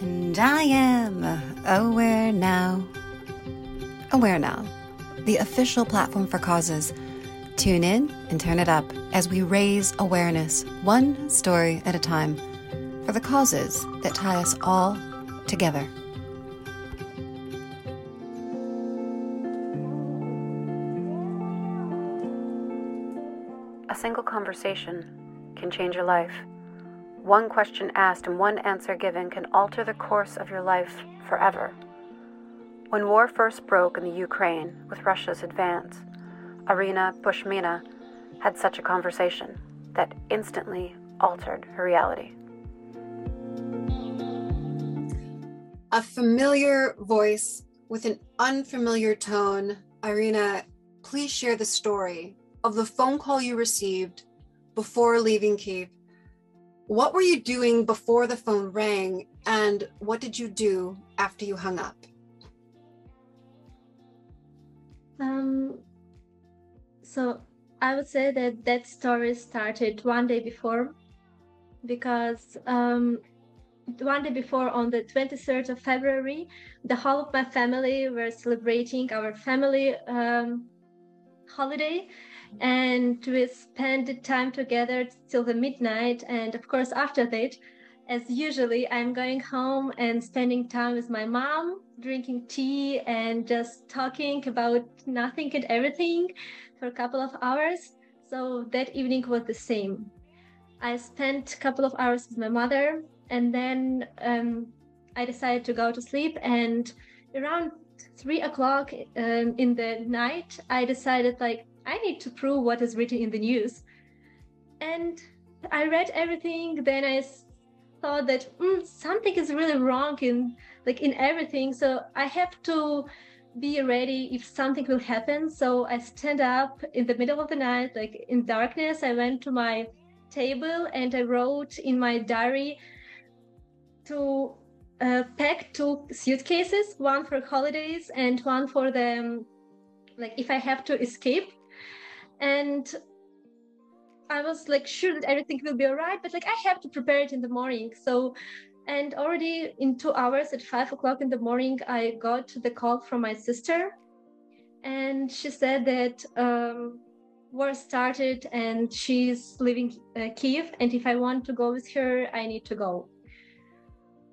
And I am Aware Now. Aware Now, the official platform for causes. Tune in and turn it up as we raise awareness, one story at a time, for the causes that tie us all together. A single conversation can change your life. One question asked and one answer given can alter the course of your life forever. When war first broke in the Ukraine with Russia's advance, Irina Bushmina had such a conversation that instantly altered her reality. A familiar voice with an unfamiliar tone. Irina, please share the story of the phone call you received before leaving Kiev. What were you doing before the phone rang, and what did you do after you hung up? Um, so I would say that that story started one day before, because um, one day before, on the 23rd of February, the whole of my family were celebrating our family um, holiday and we spent the time together till the midnight. And of course after that as usually i'm going home and spending time with my mom drinking tea and just talking about nothing and everything for a couple of hours. So that evening was the same. I spent a couple of hours with my mother and then um, i decided to go to sleep. And around three o'clock um, in the night i decided like I need to prove what is written in the news. And I read everything. Then I thought that mm, something is really wrong in like in everything. So I have to be ready if something will happen. So I stand up in the middle of the night, like in darkness. I went to my table and I wrote in my diary to uh, pack two suitcases, one for holidays and one for the like if I have to escape and I was like sure that everything will be all right, but like I have to prepare it in the morning. So, and already in two hours at five o'clock in the morning, I got the call from my sister, and she said that um, war started and she's leaving uh, Kiev, and if I want to go with her, I need to go.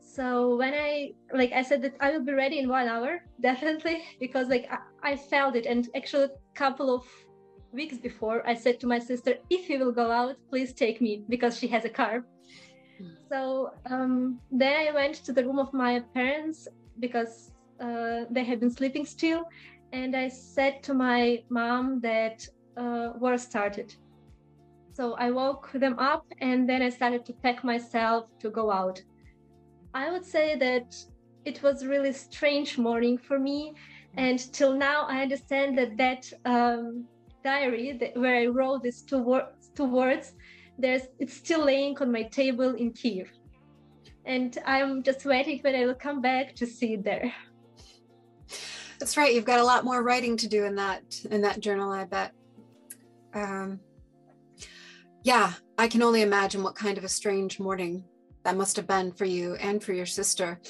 So when I like I said that I will be ready in one hour, definitely, because like I, I felt it, and actually a couple of weeks before, I said to my sister, if you will go out, please take me because she has a car. Mm. So um, then I went to the room of my parents because uh, they had been sleeping still. And I said to my mom that uh, war started. So I woke them up and then I started to pack myself to go out. I would say that it was really strange morning for me. And till now, I understand that that um, diary that, where I wrote these two, wor- two words, there's it's still laying on my table in Kiev. And I'm just waiting when I will come back to see it there. That's right. You've got a lot more writing to do in that in that journal, I bet. Um, yeah, I can only imagine what kind of a strange morning that must have been for you and for your sister.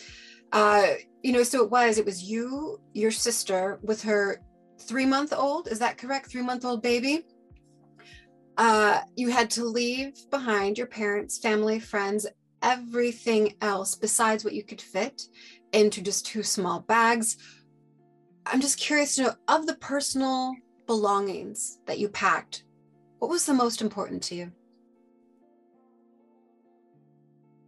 Uh, you know, so it was. It was you, your sister, with her three month old. Is that correct? Three month old baby. Uh, you had to leave behind your parents, family, friends, everything else besides what you could fit into just two small bags. I'm just curious to know of the personal belongings that you packed, what was the most important to you?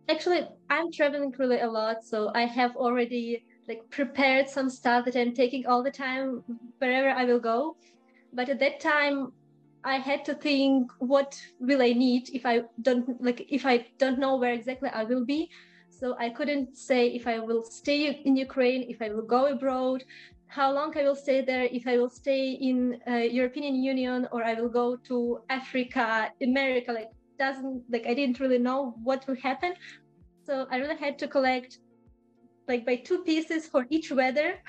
Actually, I'm traveling really a lot, so I have already like prepared some stuff that I'm taking all the time wherever I will go. But at that time, I had to think what will I need if I don't like if I don't know where exactly I will be. So I couldn't say if I will stay in Ukraine, if I will go abroad, how long I will stay there, if I will stay in uh, European Union or I will go to Africa, America. Like doesn't like I didn't really know what will happen. So I really had to collect like by two pieces for each weather.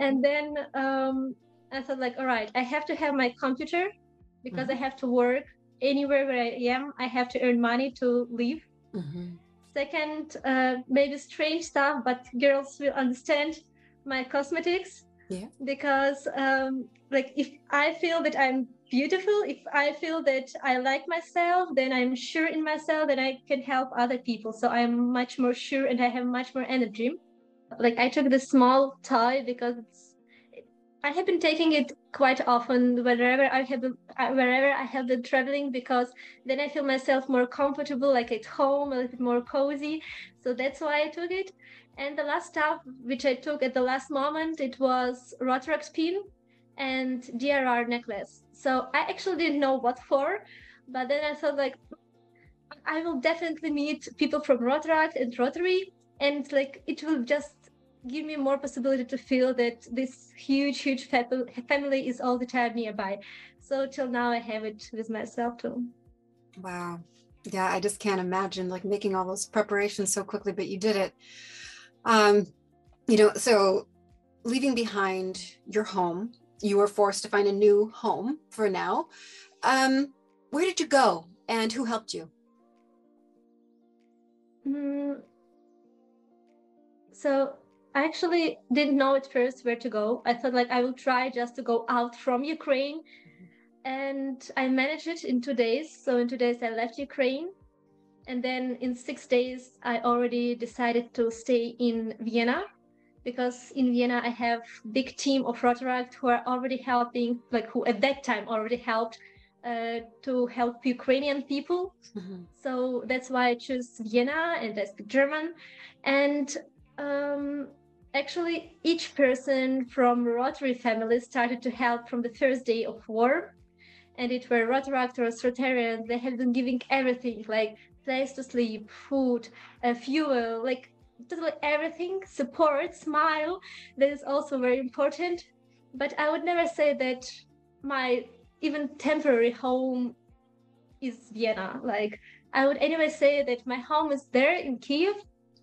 And then um, I thought like, all right, I have to have my computer because mm-hmm. I have to work anywhere where I am. I have to earn money to live. Mm-hmm. Second, uh, maybe strange stuff, but girls will understand my cosmetics. Yeah. Because, um, like, if I feel that I'm beautiful, if I feel that I like myself, then I'm sure in myself that I can help other people. So I'm much more sure and I have much more energy. Like, I took this small toy because I have been taking it quite often wherever I have been, wherever I have been traveling because then I feel myself more comfortable, like at home, a little bit more cozy. So that's why I took it. And the last stuff which I took at the last moment, it was Rotaract pin and DRR necklace. So I actually didn't know what for, but then I thought like I will definitely meet people from Rotaract and Rotary, and like it will just give me more possibility to feel that this huge, huge family is all the time nearby. So till now, I have it with myself too. Wow. Yeah, I just can't imagine like making all those preparations so quickly, but you did it. Um, you know, so leaving behind your home, you were forced to find a new home for now. Um, where did you go and who helped you? Mm, so I actually didn't know at first where to go. I thought like I will try just to go out from Ukraine. And I managed it in two days. So in two days I left Ukraine. And then in six days I already decided to stay in Vienna because in Vienna I have big team of Rotaract who are already helping, like who at that time already helped uh, to help Ukrainian people. Mm-hmm. So that's why I choose Vienna and I speak German. And um, actually each person from Rotary family started to help from the first day of war. And it were Rotaractors, Rotarians, they have been giving everything like place to sleep, food, uh, fuel, like totally everything, support, smile. That is also very important. But I would never say that my even temporary home is Vienna. Like I would anyway say that my home is there in Kiev,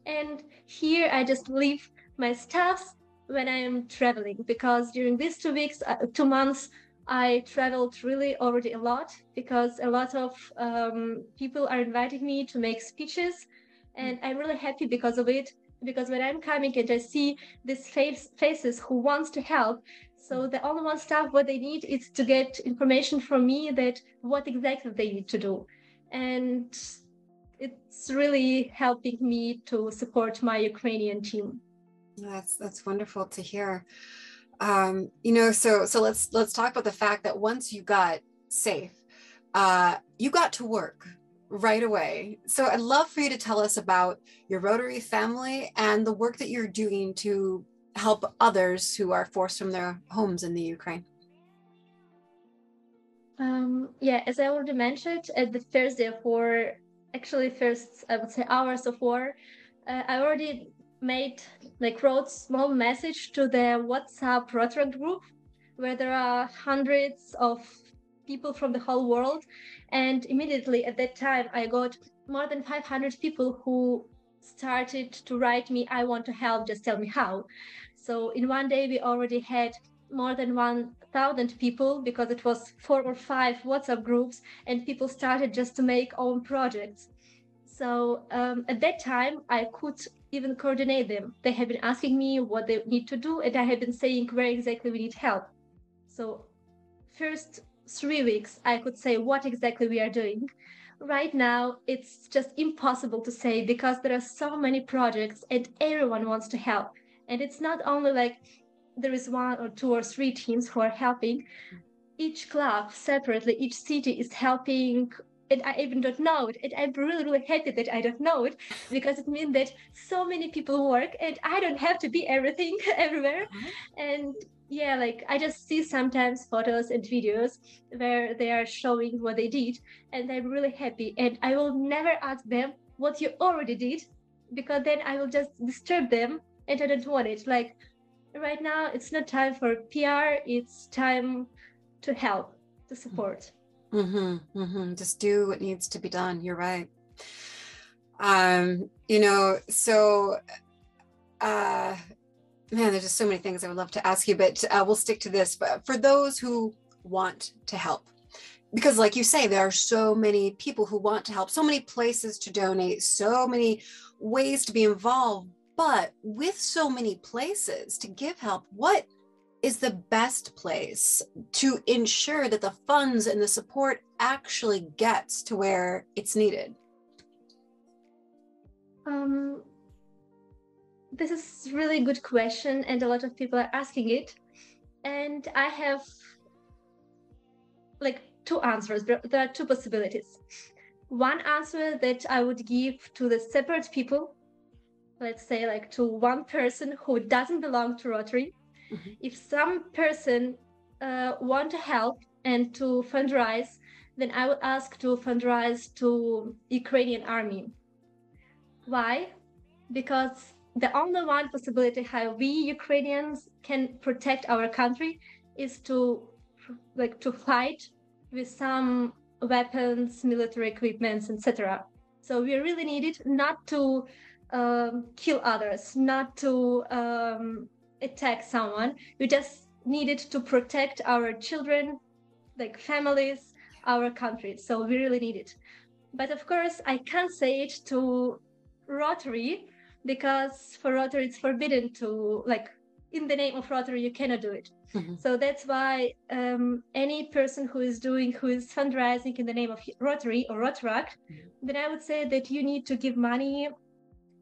and here I just leave my stuff when I am traveling because during these two weeks, uh, two months, I traveled really already a lot because a lot of um, people are inviting me to make speeches, and I'm really happy because of it. Because when I'm coming and I see these face, faces who wants to help, so the only one stuff what they need is to get information from me that what exactly they need to do, and it's really helping me to support my Ukrainian team. That's that's wonderful to hear. Um, you know, so so let's let's talk about the fact that once you got safe, uh, you got to work right away. So I'd love for you to tell us about your Rotary family and the work that you're doing to help others who are forced from their homes in the Ukraine. Um, yeah, as I already mentioned, at the first day of war, actually first I would say hours of war, uh, I already made like wrote small message to the WhatsApp Rotary group where there are hundreds of people from the whole world. And immediately at that time, I got more than 500 people who started to write me, I want to help, just tell me how. So in one day, we already had more than 1,000 people because it was four or five WhatsApp groups, and people started just to make own projects. So um, at that time, I could even coordinate them. They have been asking me what they need to do, and I have been saying where exactly we need help. So, first three weeks, I could say what exactly we are doing. Right now, it's just impossible to say because there are so many projects and everyone wants to help. And it's not only like there is one or two or three teams who are helping. Each club separately, each city is helping and I even don't know it. And I'm really, really happy that I don't know it because it means that so many people work and I don't have to be everything everywhere. Mm-hmm. And yeah, like I just see sometimes photos and videos where they are showing what they did, and I'm really happy. And I will never ask them what you already did because then I will just disturb them and I don't want it. Like right now, it's not time for PR, it's time to help, to support. Mm-hmm, mm-hmm. Just do what needs to be done. You're right. Um, you know, so uh man, there's just so many things I would love to ask you, but uh, we'll stick to this. But for those who want to help, because like you say, there are so many people who want to help, so many places to donate, so many ways to be involved. But with so many places to give help, what is the best place to ensure that the funds and the support actually gets to where it's needed? Um, this is really good question, and a lot of people are asking it. And I have like two answers. There are two possibilities. One answer that I would give to the separate people, let's say like to one person who doesn't belong to Rotary. Mm-hmm. If some person uh, want to help and to fundraise, then I would ask to fundraise to Ukrainian army. Why? Because the only one possibility how we Ukrainians can protect our country is to like to fight with some weapons, military equipments, etc. So we really need it not to um, kill others, not to um, attack someone. We just needed to protect our children, like families, our country. So we really need it. But of course, I can't say it to Rotary because for Rotary it's forbidden to like in the name of Rotary you cannot do it. Mm-hmm. So that's why um, any person who is doing who is fundraising in the name of Rotary or Rotaract, mm-hmm. then I would say that you need to give money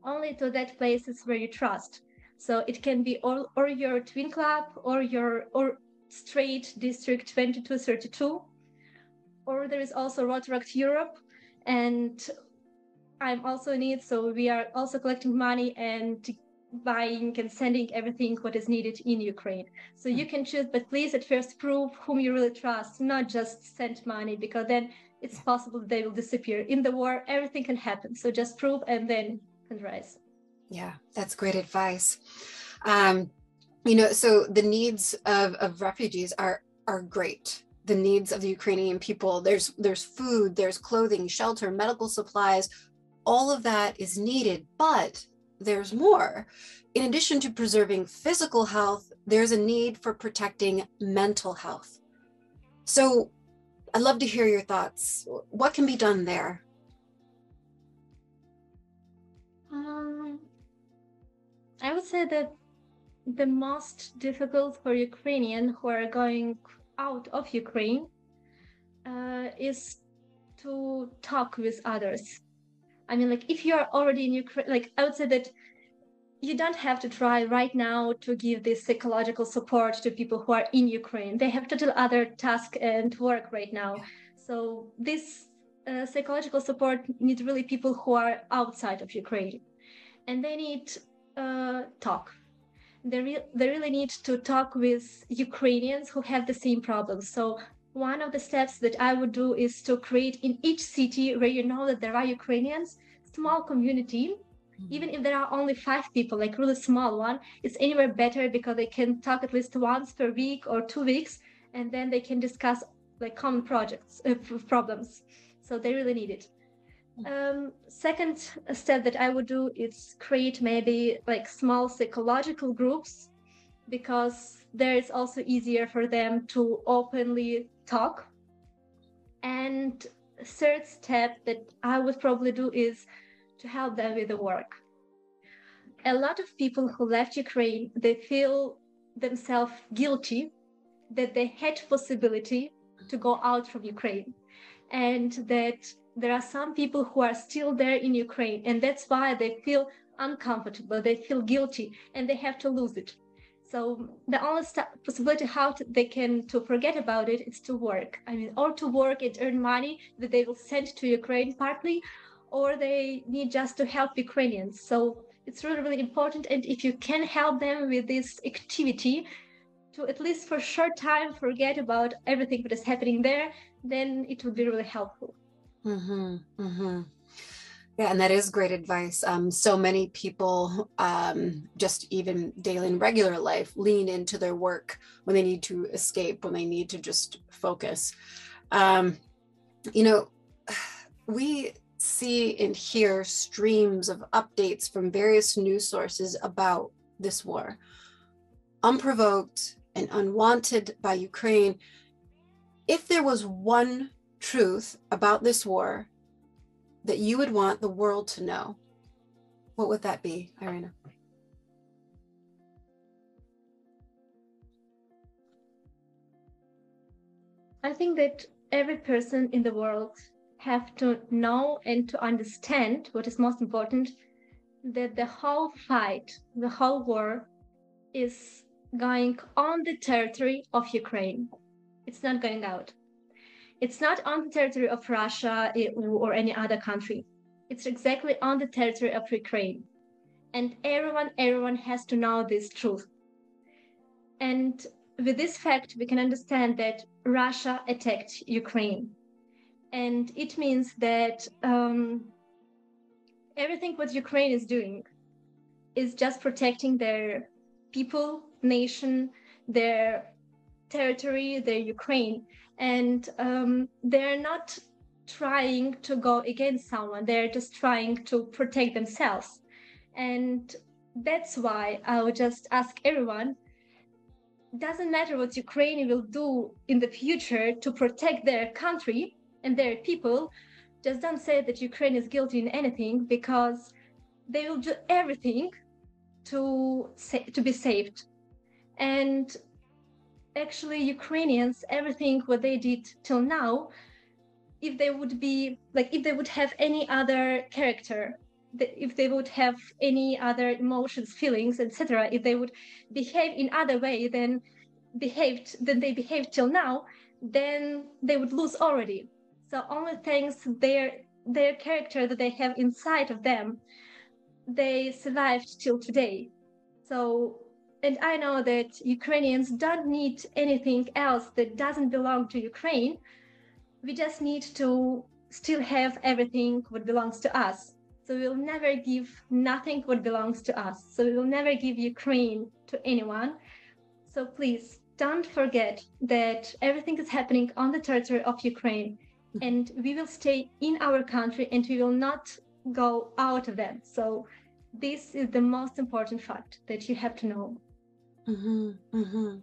only to that places where you trust. So it can be all or your twin club or your or straight district 2232 or there is also Rotaract Europe and I'm also in it. So we are also collecting money and buying and sending everything what is needed in Ukraine. So you can choose, but please at first prove whom you really trust, not just send money because then it's possible they will disappear. In the war, everything can happen. So just prove and then fundraise. Yeah, that's great advice. Um, you know, so the needs of, of refugees are are great the needs of the Ukrainian people. There's there's food, there's clothing, shelter, medical supplies, all of that is needed, but there's more. In addition to preserving physical health, there's a need for protecting mental health. So I'd love to hear your thoughts. What can be done there? Um, I would say that the most difficult for Ukrainian who are going out of Ukraine uh, is to talk with others I mean, like if you're already in Ukraine, like I would say that you don't have to try right now to give this psychological support to people who are in Ukraine. They have total other task and work right now. So this uh, psychological support needs really people who are outside of Ukraine, and they need uh, talk. They, re- they really need to talk with Ukrainians who have the same problems. So one of the steps that I would do is to create in each city where you know that there are Ukrainians, small community. Mm-hmm. Even if there are only five people, like really small one, it's anywhere better because they can talk at least once per week or two weeks, and then they can discuss like common projects uh, problems. So they really need it. Mm. Um, second step that I would do is create maybe like small psychological groups because there it's also easier for them to openly talk. And third step that I would probably do is to help them with the work. A lot of people who left Ukraine, they feel themselves guilty that they had possibility to go out from Ukraine and that there are some people who are still there in Ukraine and that's why they feel uncomfortable, they feel guilty and they have to lose it. So the only possibility how to, they can to forget about it is to work. I mean, or to work and earn money that they will send to Ukraine partly, or they need just to help Ukrainians. So it's really really important. And if you can help them with this activity, to at least for a short time forget about everything that is happening there, then it would be really helpful. Mm-hmm. Mm-hmm. Yeah, and that is great advice. Um, so many people, um, just even daily and regular life, lean into their work when they need to escape, when they need to just focus. Um, you know, we see and hear streams of updates from various news sources about this war. Unprovoked and unwanted by Ukraine. If there was one truth about this war that you would want the world to know, what would that be, Irina? I think that every person in the world have to know and to understand what is most important that the whole fight, the whole war is going on the territory of Ukraine. It's not going out. It's not on the territory of Russia or any other country. It's exactly on the territory of Ukraine. And everyone, everyone has to know this truth. And with this fact, we can understand that Russia attacked Ukraine. And it means that um, everything what Ukraine is doing is just protecting their people, nation, their territory, their Ukraine and um, they're not trying to go against someone. They're just trying to protect themselves. And that's why i would just ask everyone doesn't matter what ukraine will do in the future to protect their country and their people just don't say that ukraine is guilty in anything because they will do everything to sa- to be saved. And actually Ukrainians everything what they did till now, if they would be like if they would have any other character, if they would have any other emotions, feelings, etc., if they would behave in other way than behaved than they behaved till now, then they would lose already. So only thanks their their character that they have inside of them, they survived till today. So and I know that Ukrainians don't need anything else that doesn't belong to Ukraine. We just need to still have everything what belongs to us. So we'll never give nothing what belongs to us. So we will never give Ukraine to anyone. So please don't forget that everything is happening on the territory of Ukraine and we will stay in our country and we will not go out of them. So this is the most important fact that you have to know. Mm-hmm, mm-hmm.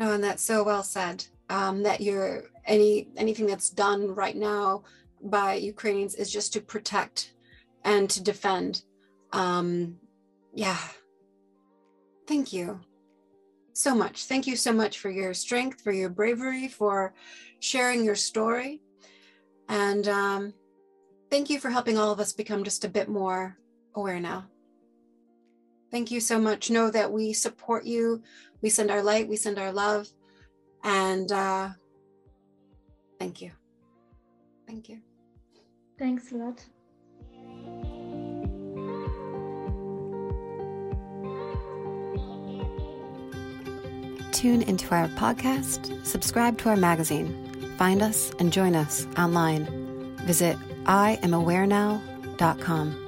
No, and that's so well said. Um, that you're any anything that's done right now by Ukrainians is just to protect and to defend. Um, yeah. Thank you so much. Thank you so much for your strength, for your bravery, for sharing your story. And um, thank you for helping all of us become just a bit more aware now. Thank you so much. Know that we support you. We send our light, we send our love. And uh, thank you. Thank you. Thanks a lot. Tune into our podcast, subscribe to our magazine, find us and join us online. Visit IamAwareNow.com.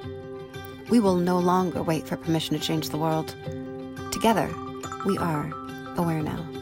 We will no longer wait for permission to change the world. Together, we are aware now.